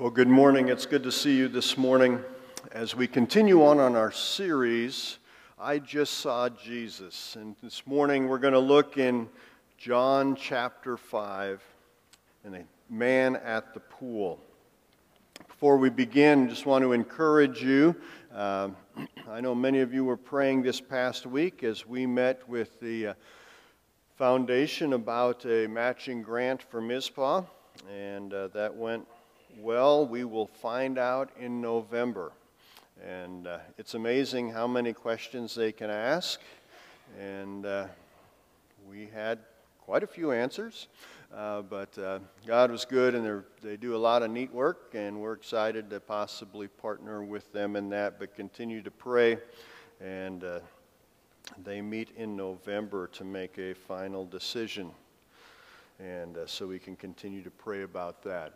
Well, good morning. It's good to see you this morning. As we continue on on our series, I Just Saw Jesus. And this morning we're going to look in John chapter 5 and a man at the pool. Before we begin, just want to encourage you. Uh, I know many of you were praying this past week as we met with the uh, foundation about a matching grant for Mizpah, and uh, that went well. We will find out in November. And uh, it's amazing how many questions they can ask. And uh, we had quite a few answers. Uh, but uh, God was good, and they do a lot of neat work, and we're excited to possibly partner with them in that, but continue to pray. And uh, they meet in November to make a final decision. And uh, so we can continue to pray about that.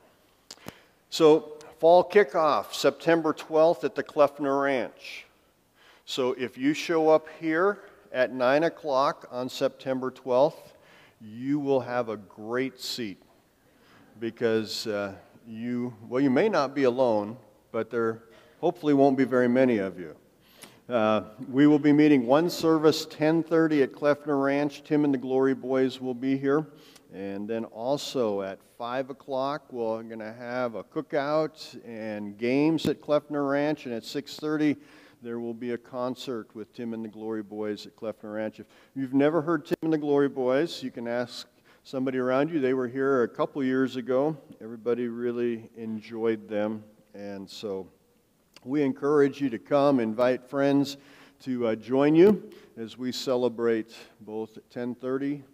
So, fall kickoff, September 12th at the Kleffner Ranch. So, if you show up here at 9 o'clock on September 12th, you will have a great seat because uh, you, well, you may not be alone, but there hopefully won't be very many of you. Uh, we will be meeting one service 10:30 at Kleffner Ranch. Tim and the Glory Boys will be here. And then also at 5 o'clock, we're going to have a cookout and games at Kleffner Ranch. And at 6.30, there will be a concert with Tim and the Glory Boys at Kleffner Ranch. If you've never heard Tim and the Glory Boys, you can ask somebody around you. They were here a couple years ago. Everybody really enjoyed them. And so we encourage you to come, invite friends to uh, join you as we celebrate both at 1030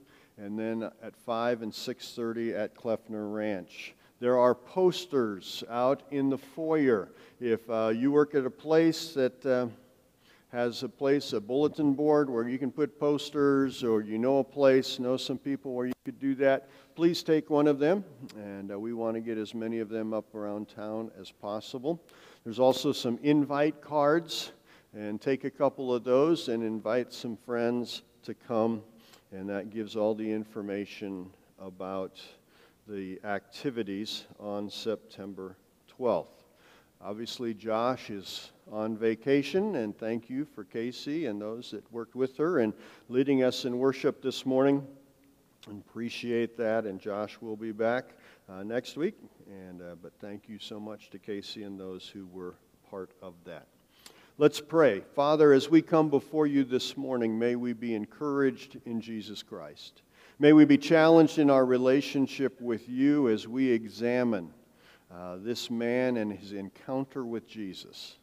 and then at 5 and 6.30 at Kleffner Ranch. There are posters out in the foyer. If uh, you work at a place that uh, has a place, a bulletin board where you can put posters, or you know a place, know some people where you could do that, please take one of them. And uh, we want to get as many of them up around town as possible. There's also some invite cards, and take a couple of those and invite some friends to come and that gives all the information about the activities on September 12th. Obviously, Josh is on vacation, and thank you for Casey and those that worked with her and leading us in worship this morning. Appreciate that, and Josh will be back uh, next week. And uh, but thank you so much to Casey and those who were part of that. Let's pray. Father, as we come before you this morning, may we be encouraged in Jesus Christ. May we be challenged in our relationship with you as we examine uh, this man and his encounter with Jesus.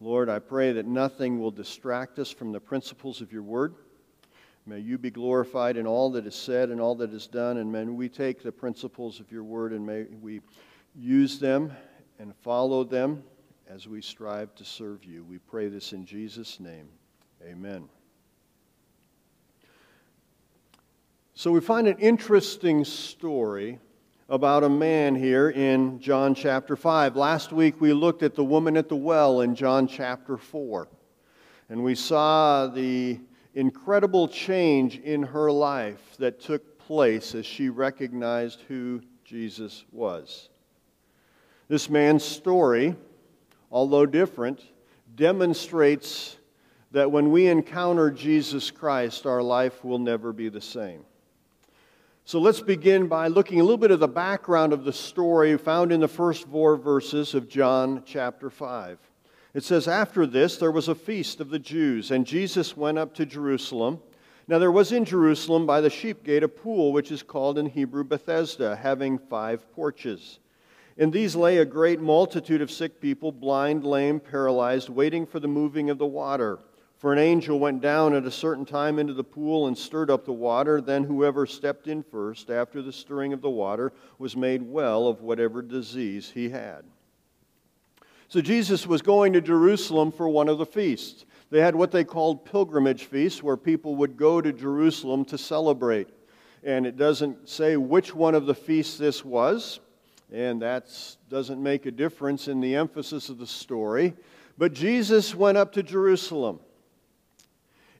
Lord, I pray that nothing will distract us from the principles of your word. May you be glorified in all that is said and all that is done, and may we take the principles of your word and may we use them and follow them as we strive to serve you. We pray this in Jesus' name. Amen. So we find an interesting story about a man here in John chapter 5. Last week we looked at the woman at the well in John chapter 4. And we saw the incredible change in her life that took place as she recognized who Jesus was. This man's story although different, demonstrates that when we encounter Jesus Christ, our life will never be the same. So let's begin by looking a little bit of the background of the story found in the first four verses of John chapter 5. It says, After this, there was a feast of the Jews, and Jesus went up to Jerusalem. Now there was in Jerusalem by the sheep gate a pool, which is called in Hebrew Bethesda, having five porches. In these lay a great multitude of sick people, blind, lame, paralyzed, waiting for the moving of the water. For an angel went down at a certain time into the pool and stirred up the water. Then whoever stepped in first, after the stirring of the water, was made well of whatever disease he had. So Jesus was going to Jerusalem for one of the feasts. They had what they called pilgrimage feasts, where people would go to Jerusalem to celebrate. And it doesn't say which one of the feasts this was and that doesn't make a difference in the emphasis of the story. But Jesus went up to Jerusalem.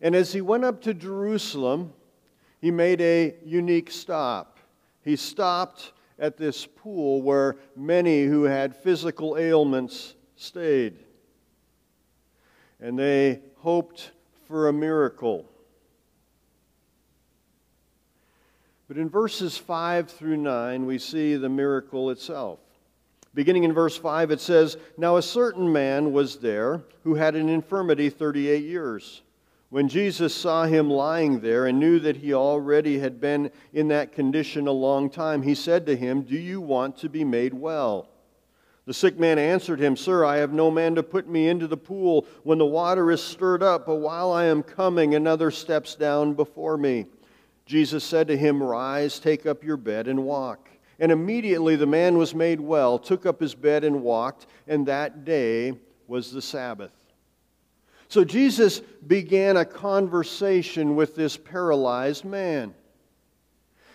And as he went up to Jerusalem, he made a unique stop. He stopped at this pool where many who had physical ailments stayed. And they hoped for a miracle. But in verses 5 through 9, we see the miracle itself. Beginning in verse 5, it says, Now a certain man was there who had an infirmity 38 years. When Jesus saw him lying there and knew that he already had been in that condition a long time, he said to him, Do you want to be made well? The sick man answered him, Sir, I have no man to put me into the pool when the water is stirred up, but while I am coming, another steps down before me. Jesus said to him, Rise, take up your bed, and walk. And immediately the man was made well, took up his bed, and walked, and that day was the Sabbath. So Jesus began a conversation with this paralyzed man.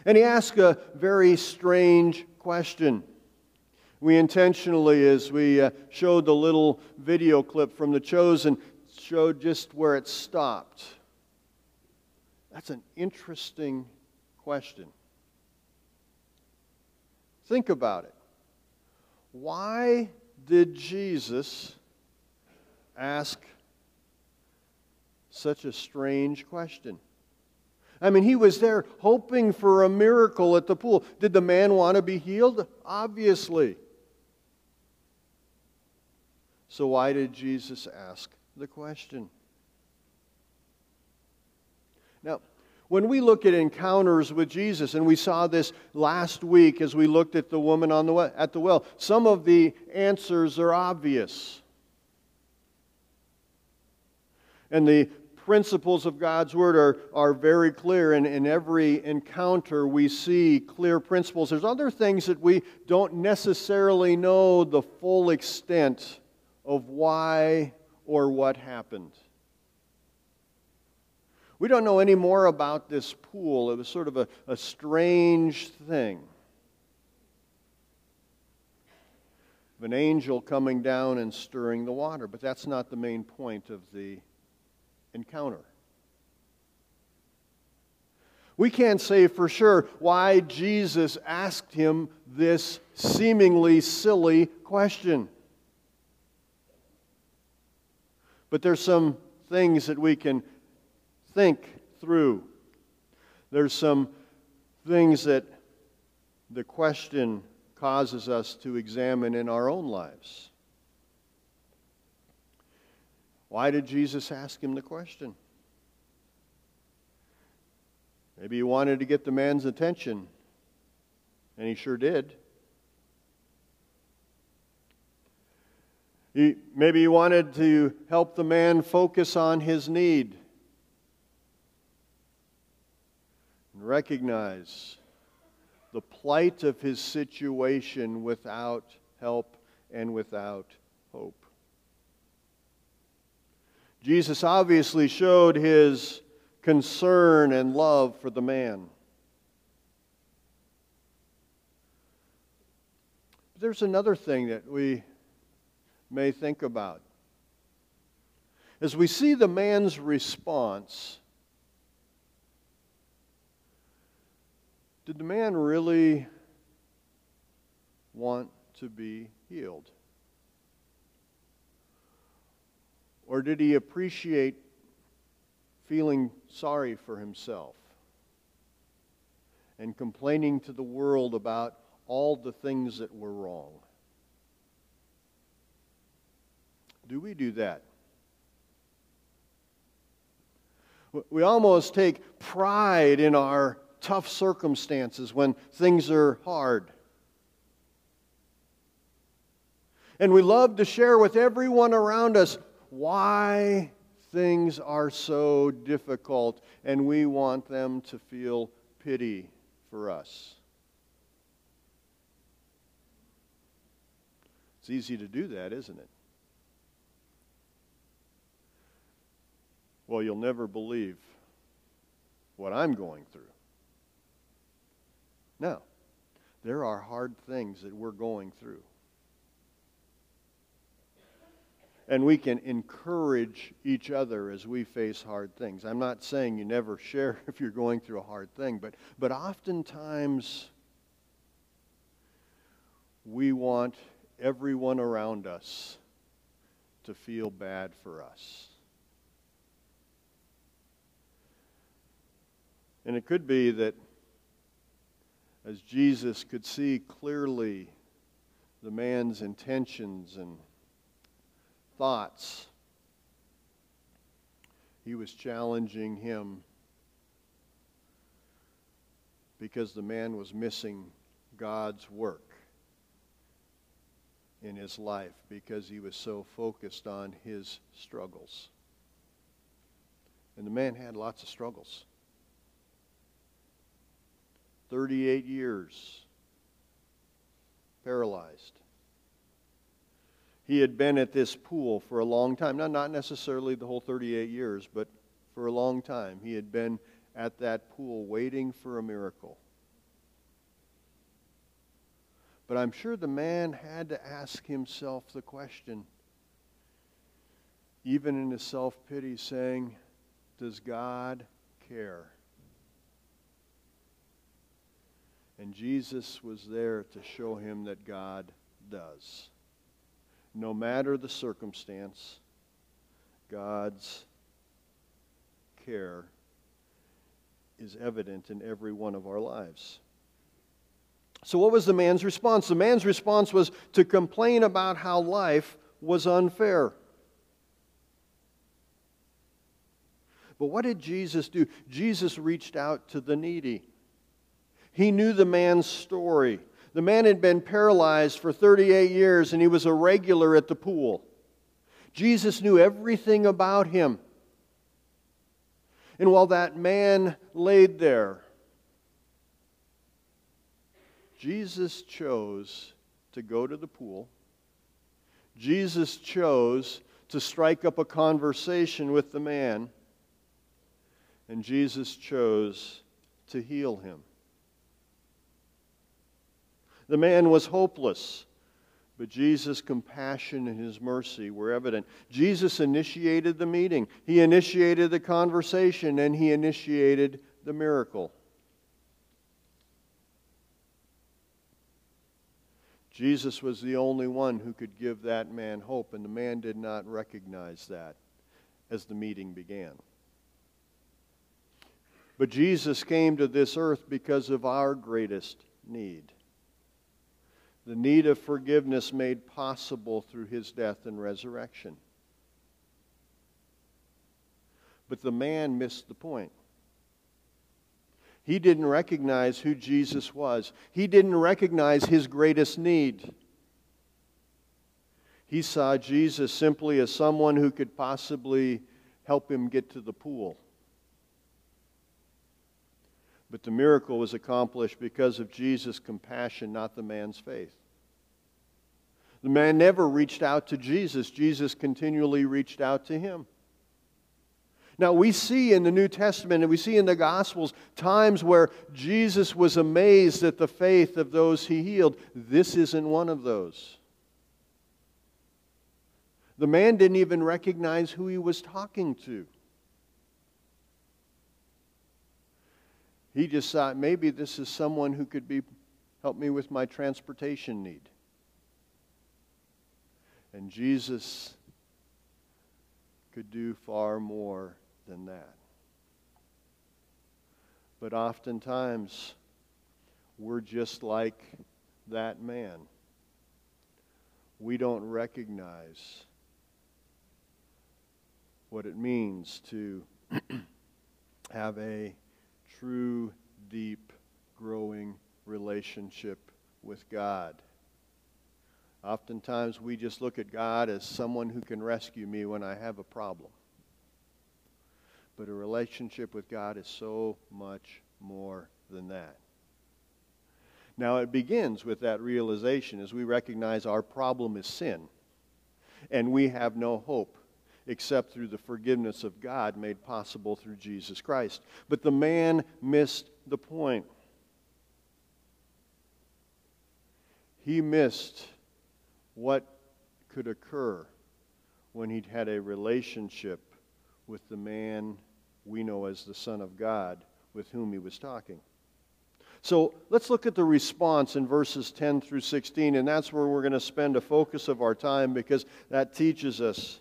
And he asked a very strange question. We intentionally, as we uh, showed the little video clip from The Chosen, showed just where it stopped. That's an interesting question. Think about it. Why did Jesus ask such a strange question? I mean, he was there hoping for a miracle at the pool. Did the man want to be healed? Obviously. So, why did Jesus ask the question? Now, when we look at encounters with Jesus, and we saw this last week as we looked at the woman on the well, at the well, some of the answers are obvious. And the principles of God's Word are, are very clear. And in every encounter, we see clear principles. There's other things that we don't necessarily know the full extent of why or what happened. We don't know any more about this pool. It was sort of a, a strange thing. Of an angel coming down and stirring the water, but that's not the main point of the encounter. We can't say for sure why Jesus asked him this seemingly silly question. But there's some things that we can think through. There's some things that the question causes us to examine in our own lives. Why did Jesus ask him the question? Maybe he wanted to get the man's attention, and he sure did. He, maybe he wanted to help the man focus on his need and recognize the plight of his situation without help and without hope. Jesus obviously showed his concern and love for the man. But There's another thing that we may think about. As we see the man's response, did the man really want to be healed? Or did he appreciate feeling sorry for himself and complaining to the world about all the things that were wrong? Do we do that? We almost take pride in our tough circumstances when things are hard. And we love to share with everyone around us why things are so difficult, and we want them to feel pity for us. It's easy to do that, isn't it? Well, you'll never believe what I'm going through. No, there are hard things that we're going through. And we can encourage each other as we face hard things. I'm not saying you never share if you're going through a hard thing, but, but oftentimes we want everyone around us to feel bad for us. And it could be that as Jesus could see clearly the man's intentions and thoughts, he was challenging him because the man was missing God's work in his life because he was so focused on his struggles. And the man had lots of struggles. 38 years paralyzed. He had been at this pool for a long time. Now, not necessarily the whole 38 years, but for a long time. He had been at that pool waiting for a miracle. But I'm sure the man had to ask himself the question, even in his self pity, saying, Does God care? And Jesus was there to show him that God does. No matter the circumstance, God's care is evident in every one of our lives. So, what was the man's response? The man's response was to complain about how life was unfair. But what did Jesus do? Jesus reached out to the needy. He knew the man's story. The man had been paralyzed for 38 years and he was a regular at the pool. Jesus knew everything about him. And while that man laid there, Jesus chose to go to the pool. Jesus chose to strike up a conversation with the man. And Jesus chose to heal him. The man was hopeless, but Jesus' compassion and his mercy were evident. Jesus initiated the meeting, he initiated the conversation, and he initiated the miracle. Jesus was the only one who could give that man hope, and the man did not recognize that as the meeting began. But Jesus came to this earth because of our greatest need the need of forgiveness made possible through his death and resurrection. But the man missed the point. He didn't recognize who Jesus was, he didn't recognize his greatest need. He saw Jesus simply as someone who could possibly help him get to the pool. But the miracle was accomplished because of Jesus' compassion, not the man's faith. The man never reached out to Jesus, Jesus continually reached out to him. Now, we see in the New Testament and we see in the Gospels times where Jesus was amazed at the faith of those he healed. This isn't one of those. The man didn't even recognize who he was talking to. He just thought maybe this is someone who could be help me with my transportation need. And Jesus could do far more than that. But oftentimes, we're just like that man. We don't recognize what it means to have a true, deep, growing relationship with God. Oftentimes, we just look at God as someone who can rescue me when I have a problem. But a relationship with God is so much more than that. Now, it begins with that realization as we recognize our problem is sin, and we have no hope except through the forgiveness of God made possible through Jesus Christ. But the man missed the point. He missed what could occur when he'd had a relationship with the man we know as the Son of God with whom he was talking. So let's look at the response in verses 10 through 16, and that's where we're going to spend a focus of our time because that teaches us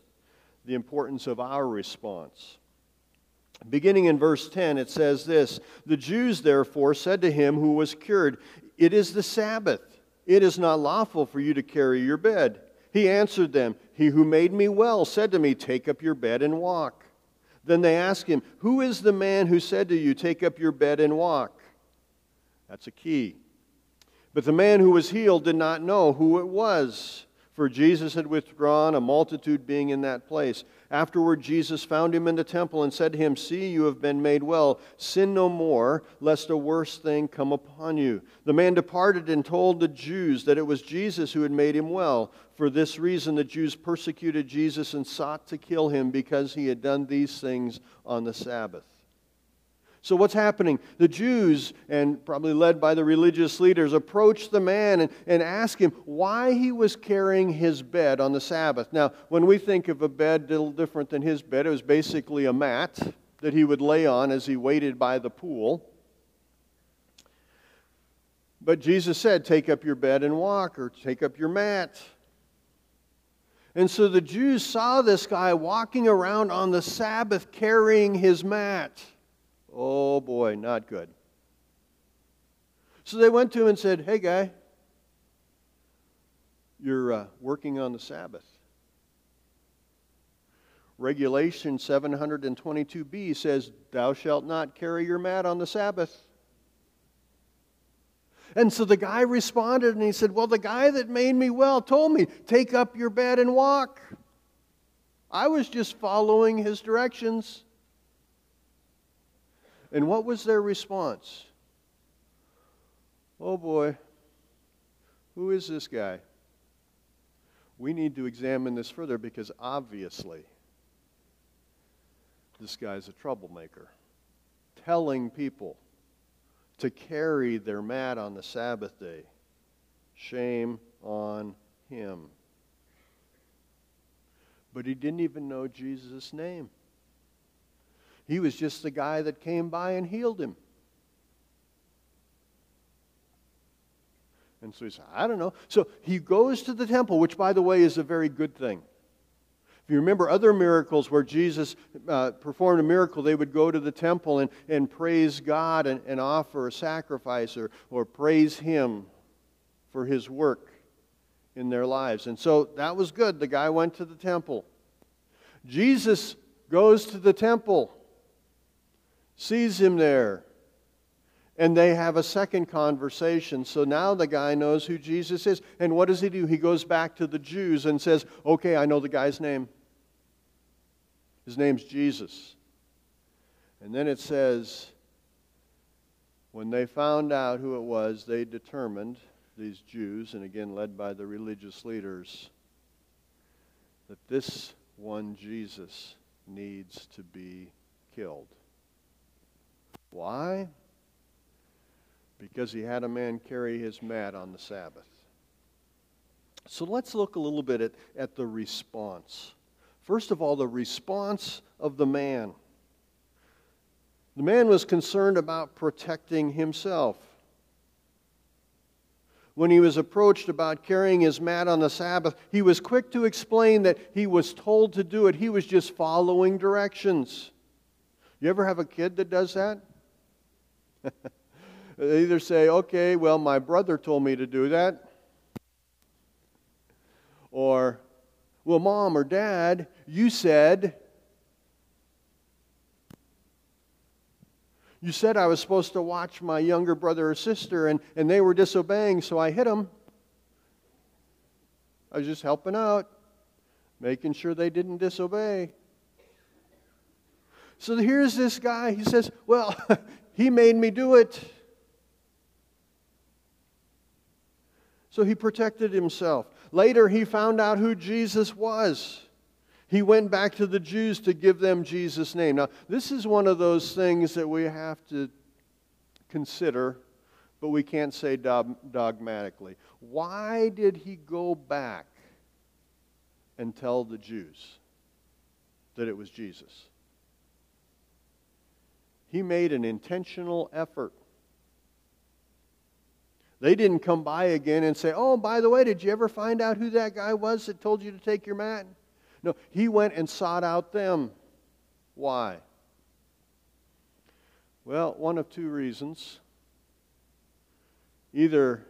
the importance of our response. Beginning in verse 10, it says this The Jews therefore said to him who was cured, It is the Sabbath. It is not lawful for you to carry your bed. He answered them, He who made me well said to me, Take up your bed and walk. Then they asked him, Who is the man who said to you, Take up your bed and walk? That's a key. But the man who was healed did not know who it was, for Jesus had withdrawn, a multitude being in that place. Afterward, Jesus found him in the temple and said to him, See, you have been made well. Sin no more, lest a worse thing come upon you. The man departed and told the Jews that it was Jesus who had made him well. For this reason, the Jews persecuted Jesus and sought to kill him because he had done these things on the Sabbath. So, what's happening? The Jews, and probably led by the religious leaders, approached the man and, and asked him why he was carrying his bed on the Sabbath. Now, when we think of a bed a little different than his bed, it was basically a mat that he would lay on as he waited by the pool. But Jesus said, Take up your bed and walk, or take up your mat. And so the Jews saw this guy walking around on the Sabbath carrying his mat. Oh boy, not good. So they went to him and said, Hey, guy, you're uh, working on the Sabbath. Regulation 722b says, Thou shalt not carry your mat on the Sabbath. And so the guy responded and he said, Well, the guy that made me well told me, Take up your bed and walk. I was just following his directions. And what was their response? Oh boy, who is this guy? We need to examine this further because obviously this guy's a troublemaker. Telling people to carry their mat on the Sabbath day. Shame on him. But he didn't even know Jesus' name. He was just the guy that came by and healed him. And so he said, I don't know. So he goes to the temple, which, by the way, is a very good thing. If you remember other miracles where Jesus uh, performed a miracle, they would go to the temple and, and praise God and, and offer a sacrifice or, or praise Him for His work in their lives. And so that was good. The guy went to the temple. Jesus goes to the temple sees him there. And they have a second conversation. So now the guy knows who Jesus is. And what does he do? He goes back to the Jews and says, Okay, I know the guy's name. His name's Jesus. And then it says, when they found out who it was, they determined, these Jews, and again led by the religious leaders, that this one Jesus needs to be killed. Why? Because he had a man carry his mat on the Sabbath. So let's look a little bit at, at the response. First of all, the response of the man. The man was concerned about protecting himself. When he was approached about carrying his mat on the Sabbath, he was quick to explain that he was told to do it. He was just following directions. You ever have a kid that does that? They either say, okay, well, my brother told me to do that, or, well, mom or dad, you said, you said I was supposed to watch my younger brother or sister, and, and they were disobeying, so I hit them. I was just helping out, making sure they didn't disobey. So here's this guy. He says, Well, He made me do it. So he protected himself. Later, he found out who Jesus was. He went back to the Jews to give them Jesus' name. Now, this is one of those things that we have to consider, but we can't say dogmatically. Why did he go back and tell the Jews that it was Jesus? He made an intentional effort They didn't come by again and say, Oh, by the way, did you ever find out who that guy was that told you to take your mat? No, he went and sought out them. Why? Well, one of two reasons. Either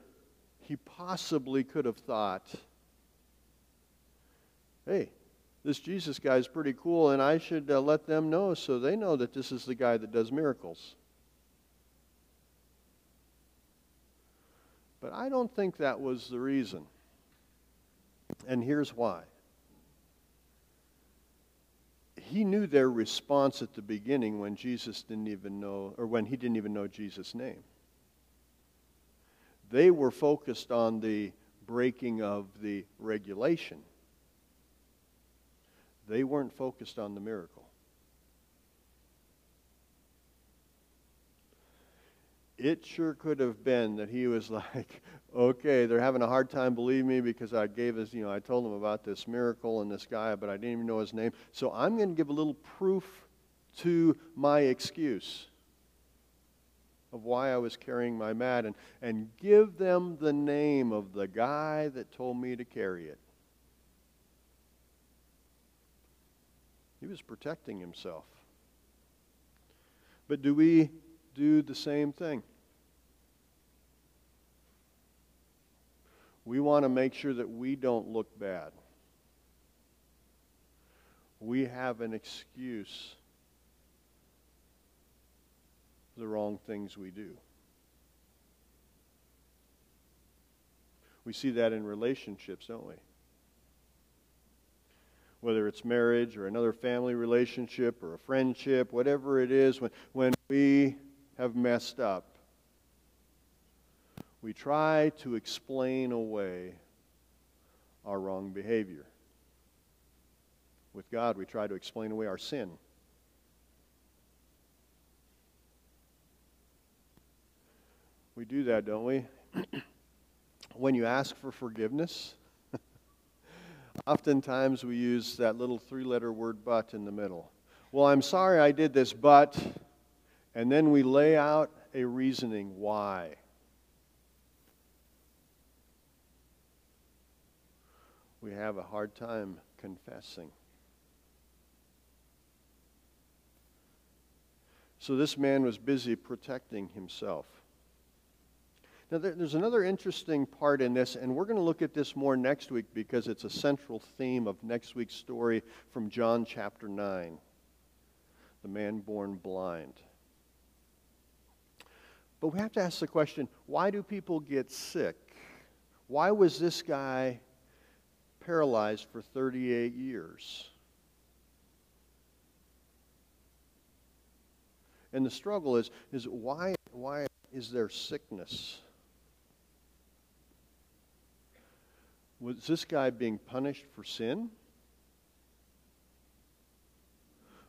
he possibly could have thought, hey, this Jesus guy is pretty cool, and I should uh, let them know so they know that this is the guy that does miracles. But I don't think that was the reason. And here's why. He knew their response at the beginning when Jesus didn't even know, or when he didn't even know Jesus' name. They were focused on the breaking of the regulation. They weren't focused on the miracle. it sure could have been that he was like, okay, they're having a hard time believing me because I gave us, you know, I told them about this miracle and this guy, but I didn't even know his name. So I'm going to give a little proof to my excuse of why I was carrying my mat and, and give them the name of the guy that told me to carry it. He was protecting himself. But do we do the same thing. We want to make sure that we don't look bad. We have an excuse for the wrong things we do. We see that in relationships, don't we? Whether it's marriage or another family relationship or a friendship, whatever it is, when, when we have messed up, we try to explain away our wrong behavior. With God, we try to explain away our sin. We do that, don't we? when you ask for forgiveness, oftentimes we use that little three letter word but in the middle. Well, I'm sorry I did this, but and then we lay out a reasoning why. We have a hard time confessing. So this man was busy protecting himself. Now, there's another interesting part in this, and we're going to look at this more next week because it's a central theme of next week's story from John chapter 9 the man born blind. But we have to ask the question why do people get sick? Why was this guy paralyzed for 38 years? And the struggle is, is why, why is there sickness? Was this guy being punished for sin?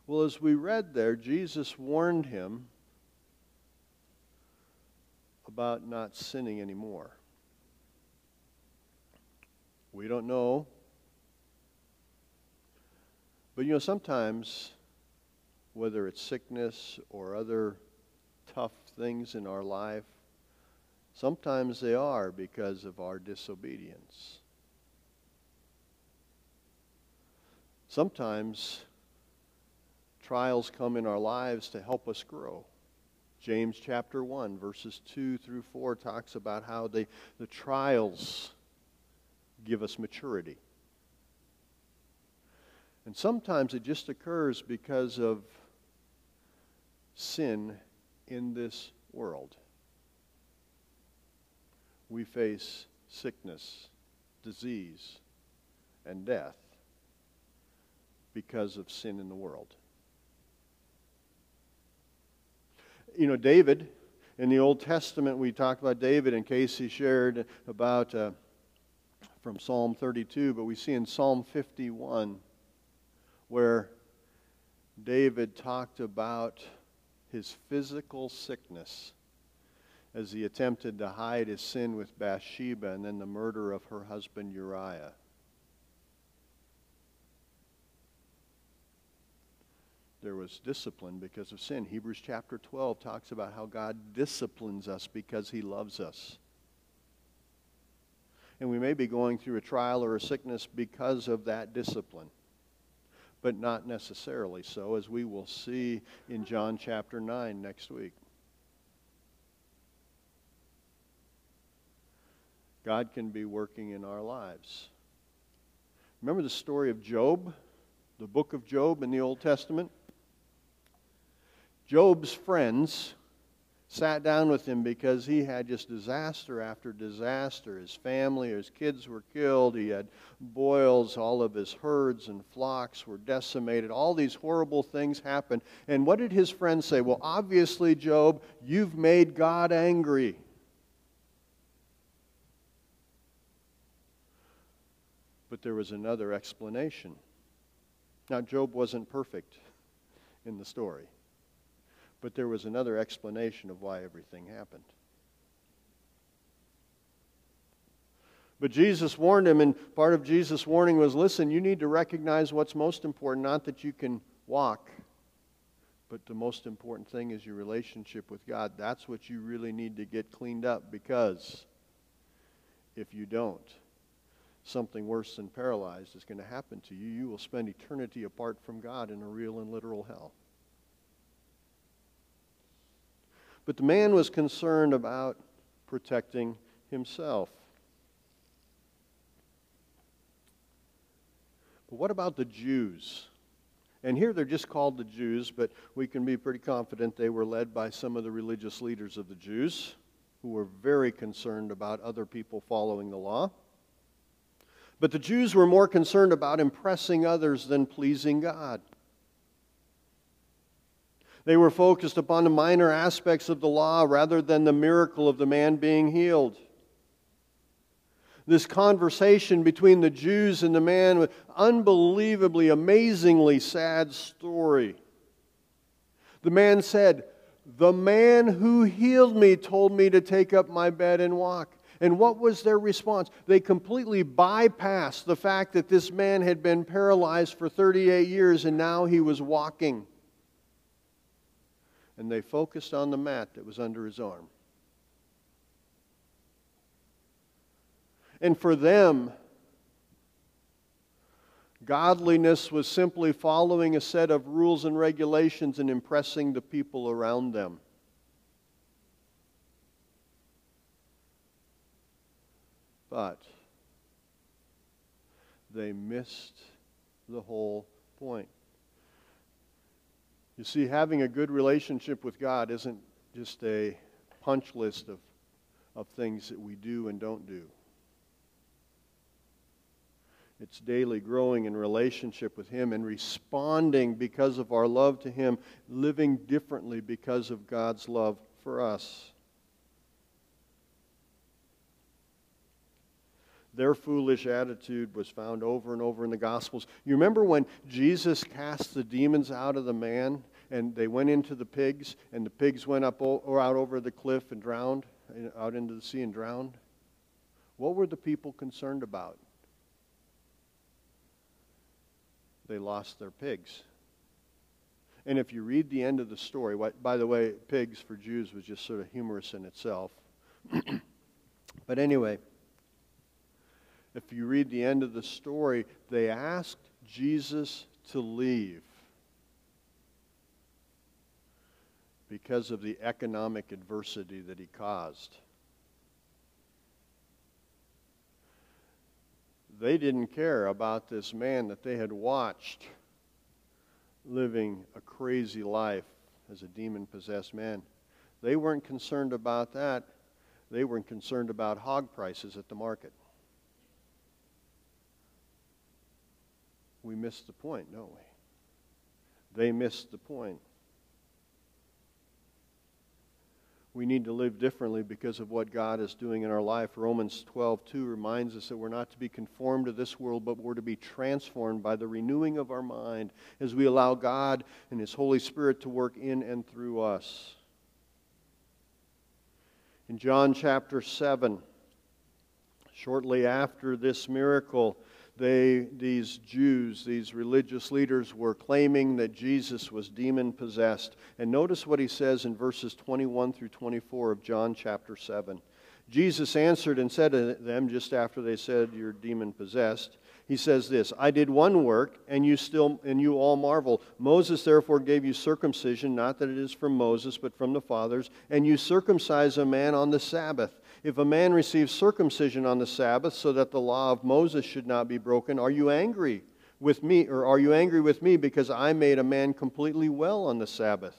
Well, as we read there, Jesus warned him about not sinning anymore. We don't know. But you know, sometimes, whether it's sickness or other tough things in our life, sometimes they are because of our disobedience. Sometimes trials come in our lives to help us grow. James chapter 1, verses 2 through 4 talks about how the, the trials give us maturity. And sometimes it just occurs because of sin in this world. We face sickness, disease, and death because of sin in the world. you know, David, in the Old Testament, we talked about David, and Casey shared about uh, from Psalm 32, but we see in Psalm 51 where David talked about his physical sickness as he attempted to hide his sin with Bathsheba and then the murder of her husband Uriah. There was discipline because of sin. Hebrews chapter 12 talks about how God disciplines us because he loves us. And we may be going through a trial or a sickness because of that discipline, but not necessarily so, as we will see in John chapter 9 next week. God can be working in our lives. Remember the story of Job, the book of Job in the Old Testament? Job's friends sat down with him because he had just disaster after disaster. His family, his kids were killed. He had boils. All of his herds and flocks were decimated. All these horrible things happened. And what did his friends say? Well, obviously, Job, you've made God angry. But there was another explanation. Now, Job wasn't perfect in the story. But there was another explanation of why everything happened. But Jesus warned him, and part of Jesus' warning was listen, you need to recognize what's most important, not that you can walk, but the most important thing is your relationship with God. That's what you really need to get cleaned up because if you don't, something worse than paralyzed is going to happen to you. You will spend eternity apart from God in a real and literal hell. But the man was concerned about protecting himself. But what about the Jews? And here they're just called the Jews, but we can be pretty confident they were led by some of the religious leaders of the Jews who were very concerned about other people following the law. But the Jews were more concerned about impressing others than pleasing God. They were focused upon the minor aspects of the law rather than the miracle of the man being healed. This conversation between the Jews and the man with unbelievably, amazingly sad story. The man said, The man who healed me told me to take up my bed and walk. And what was their response? They completely bypassed the fact that this man had been paralyzed for 38 years and now he was walking and they focused on the mat that was under his arm. And for them, godliness was simply following a set of rules and regulations and impressing the people around them. But they missed the whole point. You see, having a good relationship with God isn't just a punch list of, of things that we do and don't do. It's daily growing in relationship with Him and responding because of our love to Him, living differently because of God's love for us. Their foolish attitude was found over and over in the Gospels. You remember when Jesus cast the demons out of the man and they went into the pigs, and the pigs went up or out over the cliff and drowned, out into the sea and drowned? What were the people concerned about? They lost their pigs. And if you read the end of the story, by the way, pigs for Jews was just sort of humorous in itself. but anyway, if you read the end of the story, they asked Jesus to leave because of the economic adversity that he caused. They didn't care about this man that they had watched living a crazy life as a demon possessed man. They weren't concerned about that. They weren't concerned about hog prices at the market. We miss the point, don't we? They missed the point. We need to live differently because of what God is doing in our life. Romans 12:2 reminds us that we're not to be conformed to this world, but we're to be transformed by the renewing of our mind as we allow God and His Holy Spirit to work in and through us. In John chapter 7, shortly after this miracle, they, these Jews, these religious leaders, were claiming that Jesus was demon possessed. And notice what he says in verses 21 through 24 of John chapter 7. Jesus answered and said to them, just after they said, You're demon possessed, he says this I did one work, and you still and you all marvel. Moses therefore gave you circumcision, not that it is from Moses, but from the fathers, and you circumcise a man on the Sabbath. If a man receives circumcision on the Sabbath, so that the law of Moses should not be broken, are you angry with me, or are you angry with me because I made a man completely well on the Sabbath?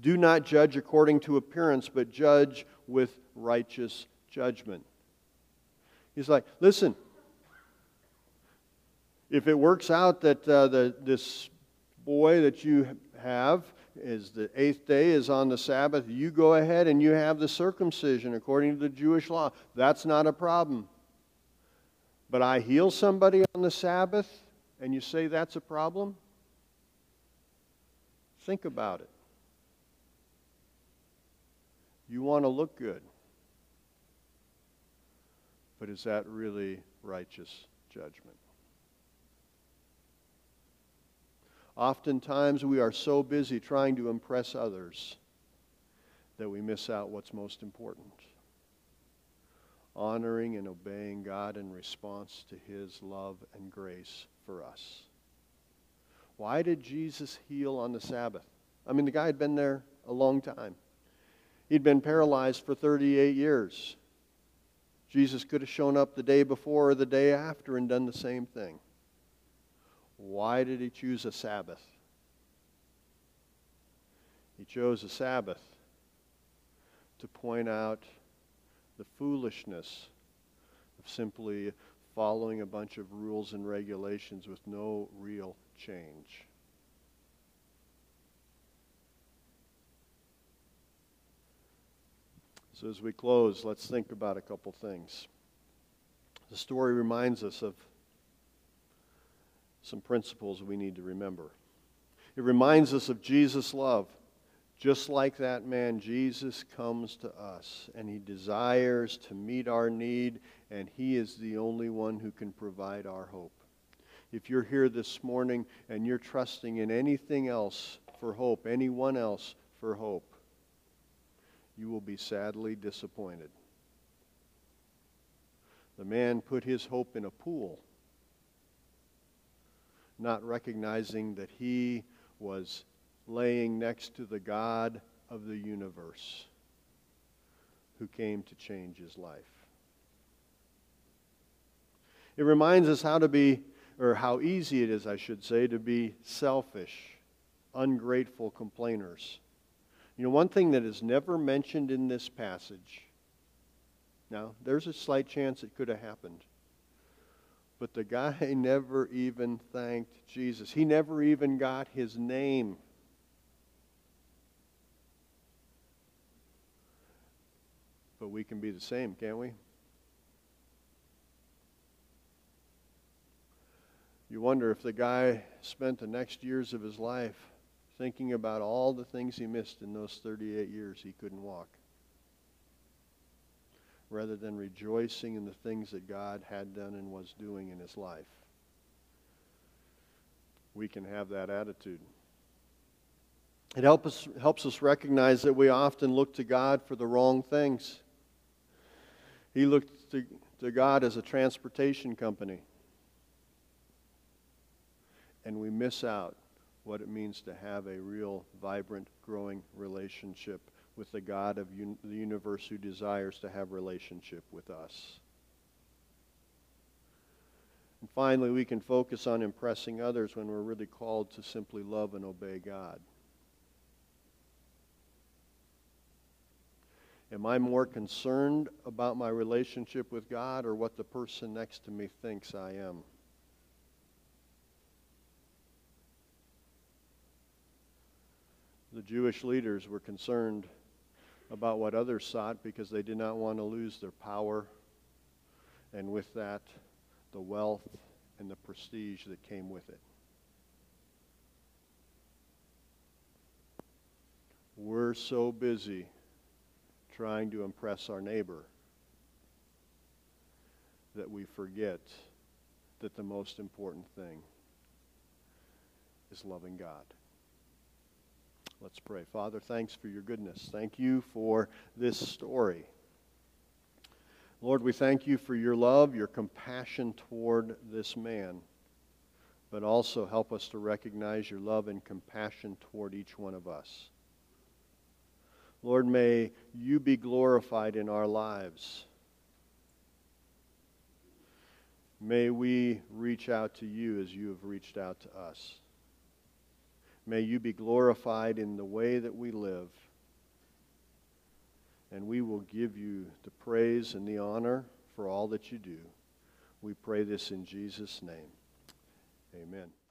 Do not judge according to appearance, but judge with righteous judgment. He's like, listen, if it works out that uh, the, this boy that you have is the eighth day is on the Sabbath, you go ahead and you have the circumcision according to the Jewish law. That's not a problem. But I heal somebody on the Sabbath and you say that's a problem? Think about it. You want to look good. But is that really righteous judgment? Oftentimes, we are so busy trying to impress others that we miss out what's most important honoring and obeying God in response to His love and grace for us. Why did Jesus heal on the Sabbath? I mean, the guy had been there a long time. He'd been paralyzed for 38 years. Jesus could have shown up the day before or the day after and done the same thing. Why did he choose a Sabbath? He chose a Sabbath to point out the foolishness of simply following a bunch of rules and regulations with no real change. So, as we close, let's think about a couple things. The story reminds us of some principles we need to remember. It reminds us of Jesus' love. Just like that man, Jesus comes to us and he desires to meet our need, and he is the only one who can provide our hope. If you're here this morning and you're trusting in anything else for hope, anyone else for hope, you will be sadly disappointed. The man put his hope in a pool, not recognizing that he was laying next to the God of the universe who came to change his life. It reminds us how to be, or how easy it is, I should say, to be selfish, ungrateful complainers you know, one thing that is never mentioned in this passage, now, there's a slight chance it could have happened. But the guy never even thanked Jesus. He never even got his name. But we can be the same, can't we? You wonder if the guy spent the next years of his life thinking about all the things he missed in those 38 years he couldn't walk, rather than rejoicing in the things that God had done and was doing in his life. We can have that attitude. It help us, helps us recognize that we often look to God for the wrong things. He looked to, to God as a transportation company. And we miss out what it means to have a real, vibrant, growing relationship with the God of un- the universe who desires to have relationship with us. And finally, we can focus on impressing others when we're really called to simply love and obey God. Am I more concerned about my relationship with God or what the person next to me thinks I am? the Jewish leaders were concerned about what others sought because they did not want to lose their power and with that the wealth and the prestige that came with it. We're so busy trying to impress our neighbor that we forget that the most important thing is loving God. Let's pray. Father, thanks for your goodness. Thank you for this story. Lord, we thank you for your love, your compassion toward this man, but also help us to recognize your love and compassion toward each one of us. Lord, may you be glorified in our lives. May we reach out to you as you have reached out to us. May you be glorified in the way that we live. And we will give you the praise and the honor for all that you do. We pray this in Jesus' name. Amen.